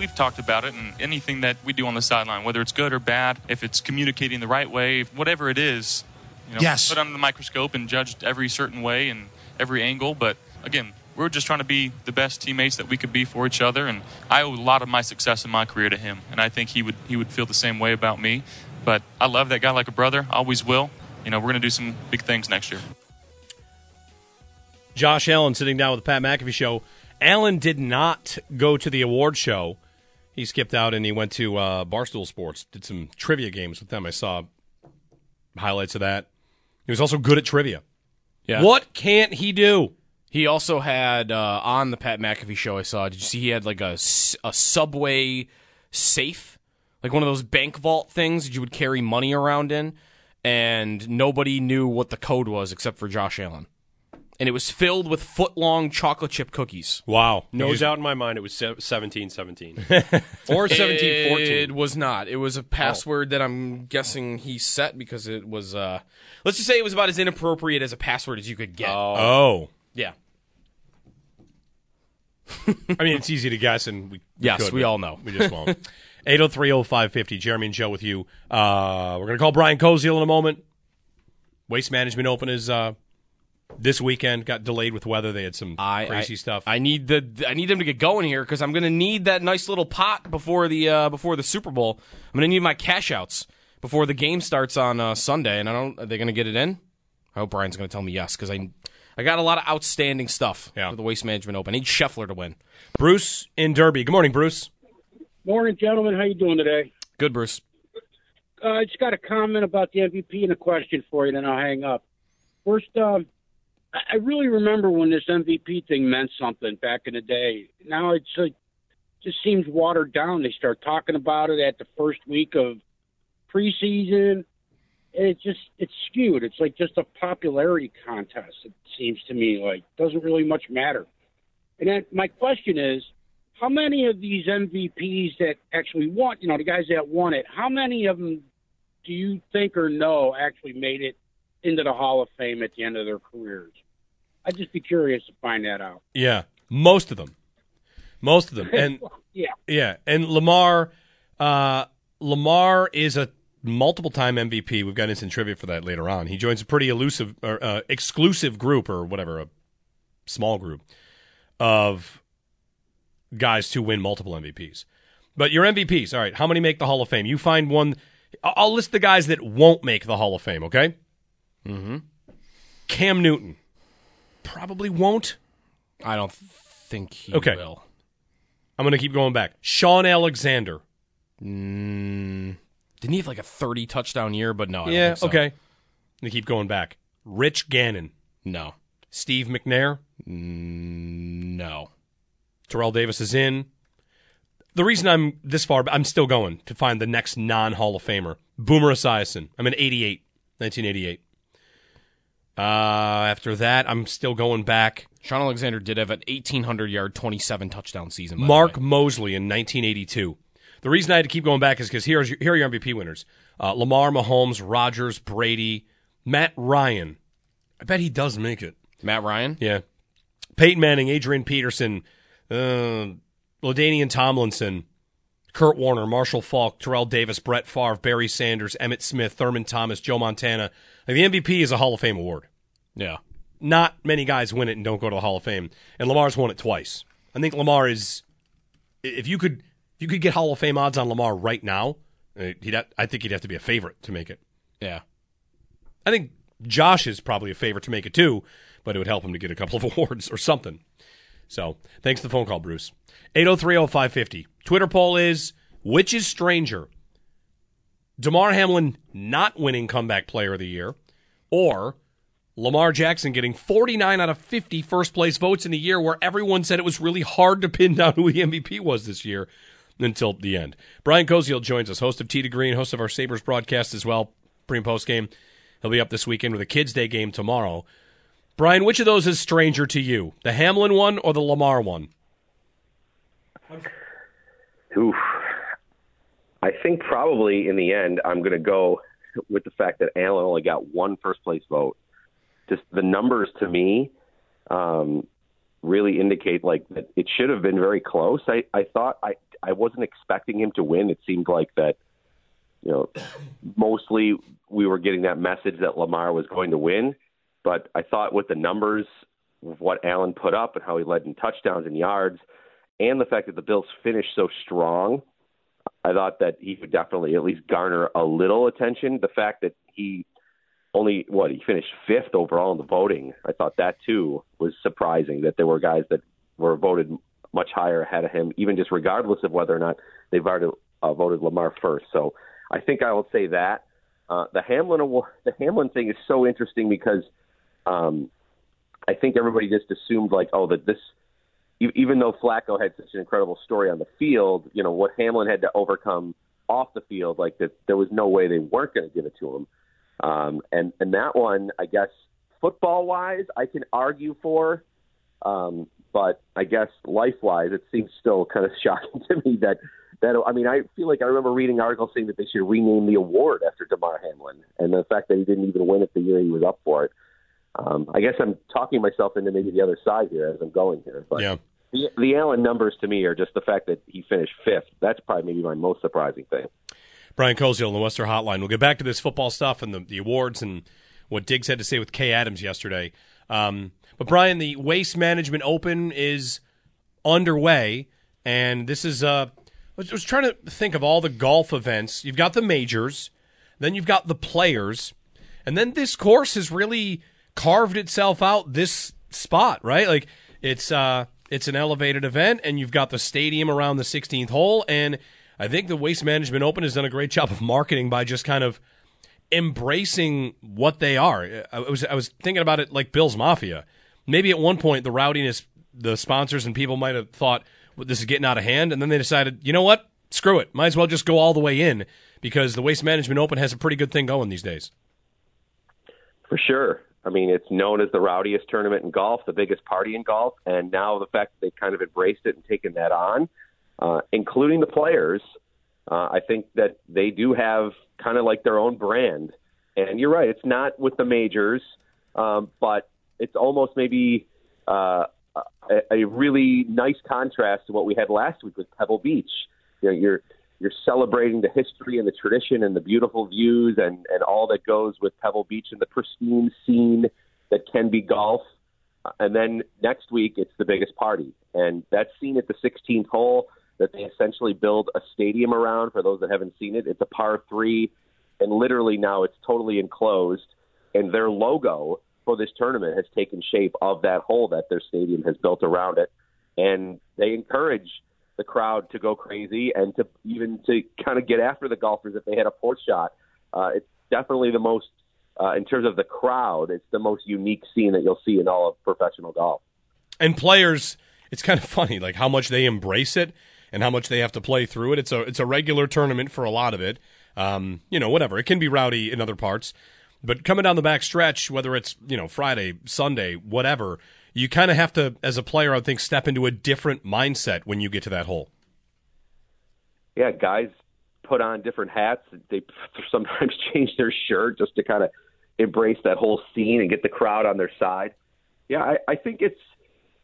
We've talked about it, and anything that we do on the sideline, whether it's good or bad, if it's communicating the right way, whatever it is, you know, Yes. put under the microscope and judged every certain way and every angle. But again, we're just trying to be the best teammates that we could be for each other, and I owe a lot of my success in my career to him, and I think he would he would feel the same way about me. But I love that guy like a brother, always will. You know, we're going to do some big things next year. Josh Allen sitting down with the Pat McAfee show. Allen did not go to the award show. He skipped out and he went to uh, Barstool Sports, did some trivia games with them. I saw highlights of that. He was also good at trivia. Yeah. What can't he do? He also had uh, on the Pat McAfee show. I saw. Did you see he had like a, a subway safe, like one of those bank vault things that you would carry money around in, and nobody knew what the code was except for Josh Allen, and it was filled with foot long chocolate chip cookies. Wow. No You just- doubt in my mind it was 17 17. or 17 14. It was not. It was a password that I'm guessing he set because it was. Uh, let's just say it was about as inappropriate as a password as you could get. Oh. Yeah. I mean, it's easy to guess, and we, we Yes, could, we all know. We just won't. 8030550, Jeremy and Joe with you. Uh, we're going to call Brian Koziol in a moment. Waste Management Open is uh, this weekend. Got delayed with weather. They had some I, crazy I- stuff. I need the I need them to get going here because I'm going to need that nice little pot before the uh, before the Super Bowl. I'm going to need my cash outs before the game starts on uh, Sunday. And I don't. Are they going to get it in? I hope Brian's going to tell me yes because I I got a lot of outstanding stuff Yeah. for the Waste Management Open. I need Scheffler to win. Bruce in Derby. Good morning, Bruce. Morning, gentlemen. How you doing today? Good, Bruce. Uh, I just got a comment about the MVP and a question for you, then I'll hang up. First, um, I really remember when this MVP thing meant something back in the day. Now it's like just seems watered down. They start talking about it at the first week of preseason. And it's just it's skewed. It's like just a popularity contest. It seems to me like doesn't really much matter. And then my question is, how many of these MVPs that actually won, you know, the guys that won it, how many of them do you think or know actually made it into the Hall of Fame at the end of their careers? I'd just be curious to find that out. Yeah, most of them. Most of them. And yeah, yeah, and Lamar uh, Lamar is a multiple time MVP. We've got instant trivia for that later on. He joins a pretty elusive or uh, exclusive group or whatever, a small group of guys to win multiple MVPs. But your MVPs, all right, how many make the Hall of Fame? You find one I'll list the guys that won't make the Hall of Fame, okay? Mm-hmm. Cam Newton probably won't. I don't think he Okay. will. I'm going to keep going back. Shaun Alexander. Mm, didn't he have like a 30 touchdown year? But no, I yeah, so. okay. I'm going to keep going back. Rich Gannon. No. Steve McNair. Mm, no. Terrell Davis is in. The reason I'm this far, I'm still going to find the next non Hall of Famer. Boomer Esiason. I'm in 88, 1988. Uh, after that, I'm still going back. Shaun Alexander did have an 1,800 yard, 27 touchdown season. Mark. Moseley in 1982. The reason I had to keep going back is because here's your, here are your MVP winners: uh, Lamar, Mahomes, Rodgers, Brady, Matt Ryan. I bet he does make it. Matt Ryan. Yeah, Peyton Manning, Adrian Peterson, uh, LaDainian Tomlinson, Kurt Warner, Marshall Faulk, Terrell Davis, Brett Favre, Barry Sanders, Emmitt Smith, Thurman Thomas, Joe Montana. Like, the MVP is a Hall of Fame award. Yeah. not many guys win it and don't go to the Hall of Fame, and Lamar's won it twice. I think Lamar is. If you could, if you could get Hall of Fame odds on Lamar right now, uh, he'd. ha- I think he'd have to be a favorite to make it. Yeah. I think Josh is probably a favorite to make it too, but it would help him to get a couple of awards or something. So thanks for the phone call, Bruce. 8030550. Twitter poll is which is stranger? Damar Hamlin not winning comeback player of the year or Lamar Jackson getting 49 out of 50 first place votes in a year where everyone said it was really hard to pin down who the MVP was this year until the end. Brian Koziol joins us, host of Tee to Green, host of our Sabres broadcast as well, pre and post game. He'll be up this weekend with a Kids Day game tomorrow. Brian, which of those is stranger to you? The Hamlin one or the Lamar one? Oof. I think probably in the end, I'm going to go with the fact that Allen only got one first place vote. Just the numbers to me um, really indicate like that it should have been very close. I, I thought I I wasn't expecting him to win. It seemed like that you know mostly we were getting that message that Lamar was going to win, but I thought with the numbers what Allen put up and how he led in touchdowns and yards, and the fact that the Bills finished so strong, I thought that he could definitely at least garner a little attention. The fact that he only what he finished fifth overall in the voting, I thought that too was surprising. That there were guys that were voted much higher ahead of him, even just regardless of whether or not they've already uh, voted Lamar first. So I think I will say that uh, the Hamlin award, the Hamlin thing is so interesting because um, I think everybody just assumed like, oh, that this even though Flacco had such an incredible story on the field, you know what Hamlin had to overcome off the field, like that there was no way they weren't going to give it to him. Um, and and that one, I guess, football wise, I can argue for, um, but I guess life wise, it seems still kind of shocking to me that that I mean, I feel like I remember reading articles saying that they should rename the award after Damar Hamlin, and the fact that he didn't even win it the year he was up for it. Um, I guess I'm talking myself into maybe the other side here as I'm going here, but Yeah. the, the Allen numbers to me are just the fact that he finished fifth. That's probably maybe my most surprising thing. Brian Koziol on the Western Hotline. We'll get back to this football stuff and the, the awards and what Diggs had to say with Kay Adams yesterday. Um, but Brian, the Waste Management Open is underway, and this is. Uh, I was, I was trying to think of all the golf events. You've got the majors, then you've got the players, and then this course has really carved itself out this spot, right? Like it's uh, it's an elevated event, and you've got the stadium around the 16th hole, and I think the Waste Management Open has done a great job of marketing by just kind of embracing what they are. I was I was thinking about it like Bills Mafia. Maybe at one point the rowdiness, the sponsors and people might have thought well, this is getting out of hand, and then they decided, you know what, screw it, might as well just go all the way in because the Waste Management Open has a pretty good thing going these days. For sure. I mean, it's known as the rowdiest tournament in golf, the biggest party in golf, and now the fact that they've kind of embraced it and taken that on, uh, including the players, uh, I think that they do have kind of like their own brand. And you're right, it's not with the majors, um, but it's almost maybe uh, a, a really nice contrast to what we had last week with Pebble Beach. You know, you're you're celebrating the history and the tradition and the beautiful views and, and all that goes with Pebble Beach and the pristine scene that can be golf. Uh, And then next week, it's the biggest party. And that's seen at the 16th hole that they essentially build a stadium around for those that haven't seen it. It's a par three, and literally now it's totally enclosed. And their logo for this tournament has taken shape of that hole that their stadium has built around it. And they encourage the crowd to go crazy and to even to kind of get after the golfers if they had a poor shot. Uh, it's definitely the most, uh, in terms of the crowd, it's the most unique scene that you'll see in all of professional golf. And players, it's kind of funny like how much they embrace it and how much they have to play through it. It's a it's a regular tournament for a lot of it. Um, you know, whatever. It can be rowdy in other parts, but coming down the back stretch, whether it's you know Friday, Sunday, whatever, you kind of have to, as a player, I think, step into a different mindset when you get to that hole. yeah, guys put on different hats. They sometimes change their shirt just to kind of embrace that whole scene and get the crowd on their side. Yeah, I, I think it's.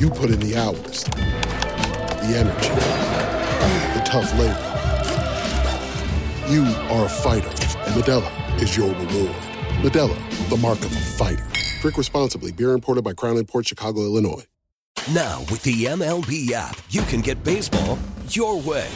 You put in the hours, the energy, the tough labor. You are a fighter, and Modelo is your reward. Modelo, the mark of a fighter. Drink responsibly. Beer imported by Crown Port Chicago, Illinois. Now, with the MLB app, you can get baseball your way.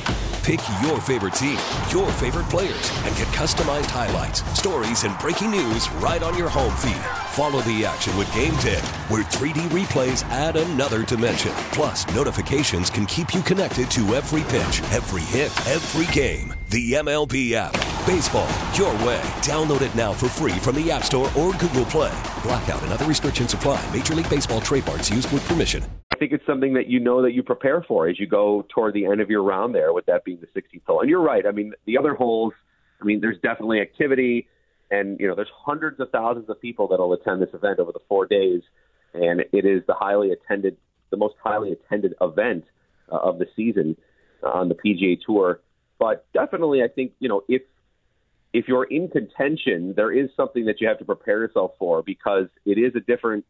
Pick your favorite team, your favorite players, and customized highlights, stories, and breaking news right on your home feed. Follow the action with Game Day, where 3D replays add another dimension. Plus, notifications can keep you connected to every pitch, every hit, every game. The MLB app. Baseball, your way. Download it now for free from the App Store or Google Play. Blackout and other restrictions apply. Major League Baseball trademarks used with permission. I think it's something that you know that you prepare for as you go toward the end of your round there, with that being the 16th hole. And you're right. I mean, the other holes, I mean, there's definitely activity, and you know, there's hundreds of thousands of people that'll attend this event over the four days, and it is the highly attended, the most highly attended event uh, of the season uh, on the PGA Tour. But definitely, I think you know if if you're in contention, there is something that you have to prepare yourself for because it is a different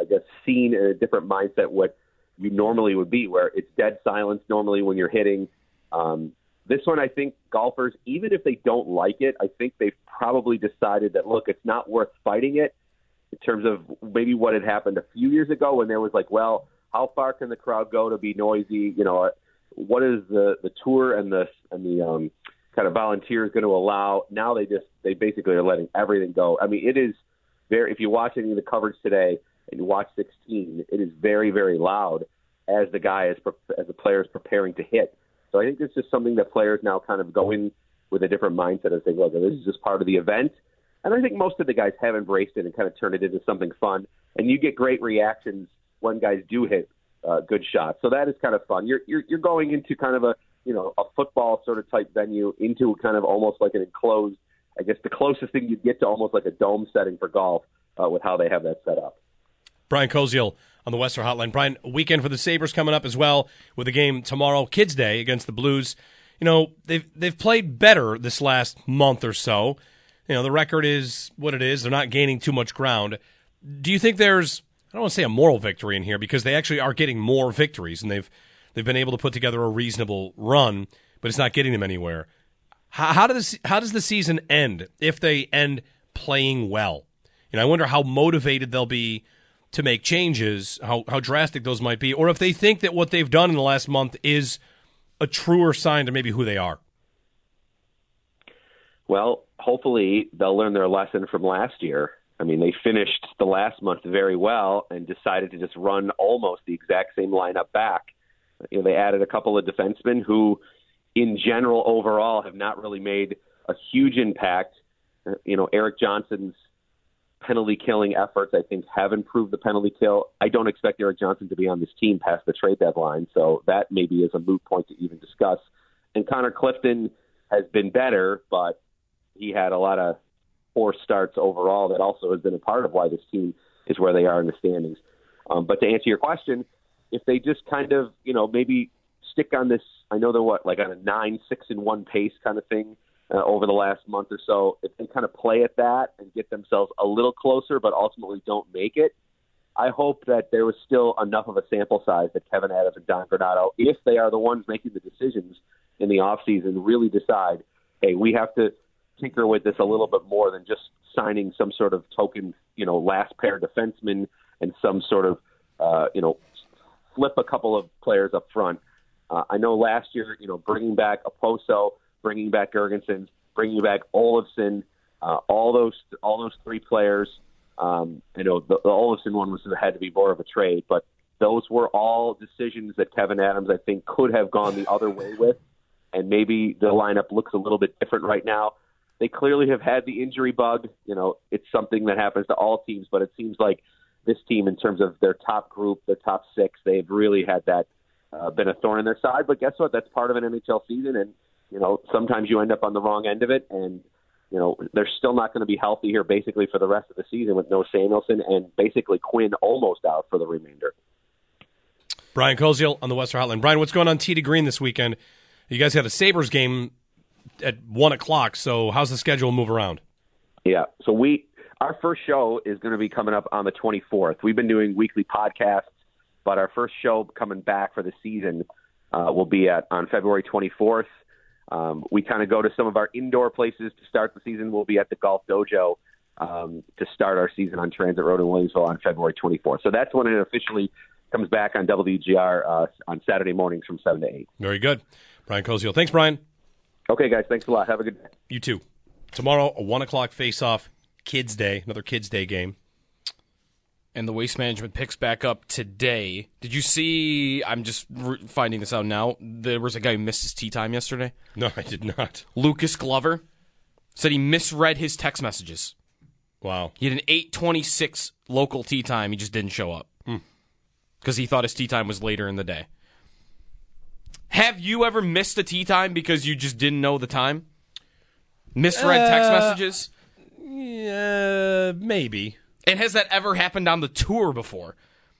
I guess, scene in a different mindset what you normally would be, where it's dead silence normally when you're hitting. Um, this one, I think golfers, even if they don't like it, I think they've probably decided that look, it's not worth fighting it. In terms of maybe what had happened a few years ago, when there was like, well, how far can the crowd go to be noisy? You know, what is the the tour and the and the um, kind of volunteers going to allow? Now they just they basically are letting everything go. I mean, it is very. If you watch any of the coverage today, and you watch 16, it is very, very loud as the guy is as the player is preparing to hit. So I think it's just something that players now kind of go in with a different mindset and saying, look, this is just part of the event. And I think most of the guys have embraced it and kind of turned it into something fun. And you get great reactions when guys do hit uh, good shots. So that is kind of fun. You're, you're you're going into kind of a you know a football sort of type venue into kind of almost like an enclosed. I guess the closest thing you get to almost like a dome setting for golf uh, with how they have that set up. Brian Koziol on the Western Hotline. Brian, weekend for the Sabres coming up as well with a game tomorrow, Kids Day against the Blues. You know, they've they've played better this last month or so. You know, the record is what it is. They're not gaining too much ground. Do you think there's I don't want to say a moral victory in here because they actually are getting more victories and they've they've been able to put together a reasonable run, but it's not getting them anywhere. How, how does how does the season end if they end playing well? You know, I wonder how motivated they'll be to make changes, how, how drastic those might be, or if they think that what they've done in the last month is a truer sign to maybe who they are. Well, hopefully they'll learn their lesson from last year. I mean, they finished the last month very well and decided to just run almost the exact same lineup back. You know, they added a couple of defensemen who, in general, overall, have not really made a huge impact. You know, Erik Johnson's penalty killing efforts, I think, have improved the penalty kill. I don't expect Erik Johnson to be on this team past the trade deadline, so that maybe is a moot point to even discuss. And Connor Clifton has been better, but he had a lot of poor starts overall that also has been a part of why this team is where they are in the standings. Um, but to answer your question, if they just kind of, you know, maybe stick on this, I know they're what, like on a nine, six, and one pace kind of thing uh, over the last month or so, if they kind of play at that and get themselves a little closer, but ultimately don't make it, I hope that there was still enough of a sample size that Kevyn Adams and Don Granato, if they are the ones making the decisions in the offseason, really decide, hey, we have to tinker with this a little bit more than just signing some sort of token, you know, last pair defenseman and some sort of, uh, you know, flip a couple of players up front. Uh, I know last year, you know, bringing back Okposo – bringing back Girgensons, bringing back Olofsson, uh, all those all those three players. Um, I know the, the Olofsson one was had to be more of a trade, but those were all decisions that Kevyn Adams, I think, could have gone the other way with, and maybe the lineup looks a little bit different right now. They clearly have had the injury bug. You know, it's something that happens to all teams, but it seems like this team, in terms of their top group, their top six, they've really had that uh, been a thorn in their side. But guess what? That's part of an NHL season, and you know sometimes you end up on the wrong end of it, and you know they're still not going to be healthy here basically for the rest of the season with no Samuelsson and basically Quinn almost out for the remainder. Brian Koziol on the Western Hotline. Brian, what's going on Tee to Green this weekend? You guys got a Sabres game at one o'clock. So how's the schedule move around? Yeah. So we our first show is going to be coming up on the 24th. We've been doing weekly podcasts, but our first show coming back for the season uh, will be at on February 24th. Um, we kind of go to some of our indoor places to start the season. We'll be at the Golf Dojo um, to start our season on Transit Road in Williamsville on February 24th. So that's when it officially comes back on WGR uh, on Saturday mornings from 7 to 8. Very good. Brian Koziol. Thanks, Brian. Okay, guys. Thanks a lot. Have a good day. You too. Tomorrow, a 1 o'clock face-off, Kids Day, another Kids Day game. And the waste management picks back up today. Did you see? I'm just re- finding this out now. There was a guy who missed his tee time yesterday. No, I did not. Lucas Glover said he misread his text messages. Wow. He had an 826 local tee time. He just didn't show up because he thought his tee time was later in the day. Have you ever missed a tee time because you just didn't know the time? Misread text Uh, messages? Yeah, maybe. And has that ever happened on the tour before?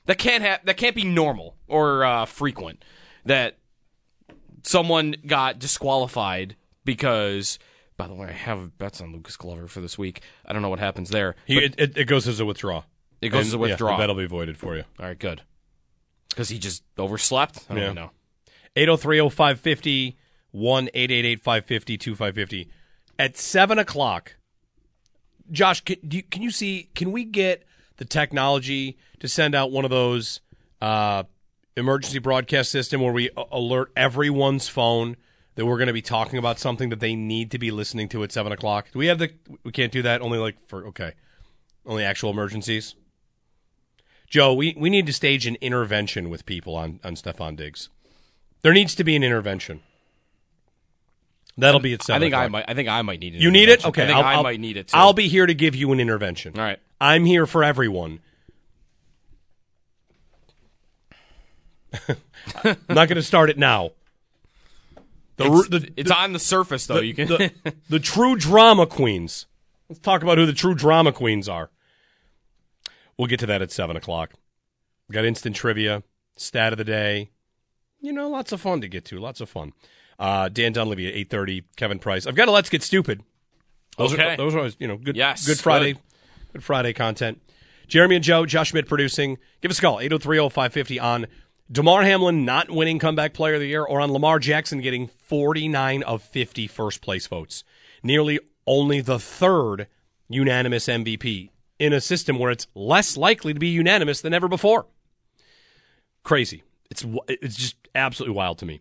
That can't ha- that can't be normal or uh, frequent. That someone got disqualified because. By the way, I have bets on Lucas Glover for this week. I don't know what happens there. He, it, it, it goes as a withdraw. It goes And, as a yeah, withdrawal. the bet'll be voided for you. All right, good. Because he just overslept. I don't Yeah. even know. 803 550 1 888 550 2550. At 7 o'clock, Josh, can, you, can you see, can we get the technology to send out one of those uh, emergency broadcast system where we alert everyone's phone that we're going to be talking about something that they need to be listening to at 7 o'clock? Do we have the, we can't do that? Only like for, okay, only actual emergencies? Joe, we, we need to stage an intervention with people on, on Stefon Diggs. There needs to be an intervention. That'll be at seven. I think I might. I think I might need it. You need it? Okay, I think I'll, I I'll- might need it. Too. I'll be here to give you an intervention. All right. I'm here for everyone. I'm not going to start it now. The, It's, the- it's on the surface though. the, you can. the, the true drama queens. Let's talk about who the true drama queens are. We'll get to that at seven o'clock. We got instant trivia, stat of the day. You know, lots of fun to get to. Lots of fun. Uh, Dan Dunleavy at eight thirty. Kevin Price. I've got a let's get stupid. Those Okay. are those are always you know good. Yes, good Friday, good. good Friday content. Jeremy and Joe, Josh Schmidt producing. Give us a call 803-0550 on Damar Hamlin not winning comeback player of the year or on Lamar Jackson getting 49 of 50 first place votes. Nearly only the third unanimous MVP in a system where it's less likely to be unanimous than ever before. Crazy. It's it's just absolutely wild to me.